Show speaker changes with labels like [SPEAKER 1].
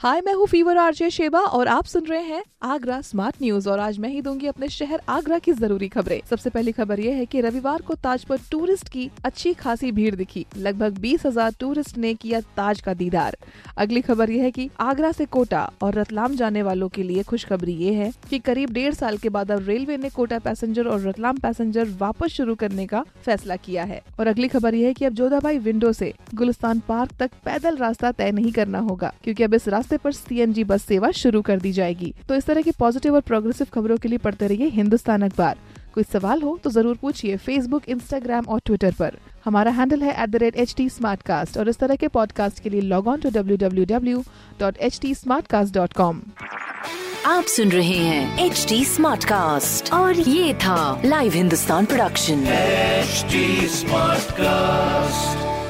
[SPEAKER 1] हाय मैं हूँ fever RJ Sheba और आप सुन रहे हैं आगरा स्मार्ट न्यूज़ और आज मैं ही दूँगी अपने शहर आगरा की ज़रूरी खबरें। सबसे पहली खबर ये है कि रविवार को ताज पर टूरिस्ट की अच्छी खासी भीड़ दिखी। लगभग बीस हज़ार टूरिस्ट ने किया ताज का दीदार। अगली खबर ये है कि आगरा से कोटा और रतलाम जाने वालों के लिए खुशखबरी ये है कि करीब डेढ़ साल के बाद अब रेलवे ने कोटा पैसेंजर और रतलाम पैसेंजर वापस शुरू करने का फैसला किया है। और अगली खबर ये है की अब जोधाबाई विंडो ऐसी गुलिस्तान पार्क तक पैदल रास्ता तय नहीं करना होगा, क्यूँकी अब इस रास्ते पर सीएनजी बस सेवा शुरू कर दी जाएगी। तो इस तरह की पॉजिटिव और प्रोग्रेसिव खबरों के लिए पढ़ते रहिए हिंदुस्तान अखबार। कोई सवाल हो तो ज़रूर पूछिए फेसबुक इंस्टाग्राम और ट्विटर पर। हमारा हैंडल है at the rate H T और इस तरह के पॉडकास्ट के लिए log on to W W W dot H T dot com
[SPEAKER 2] आप सुन रहे हैं एच डी स्मार्ट कास्ट और ये था live Hindustan production
[SPEAKER 3] HD Smartcast.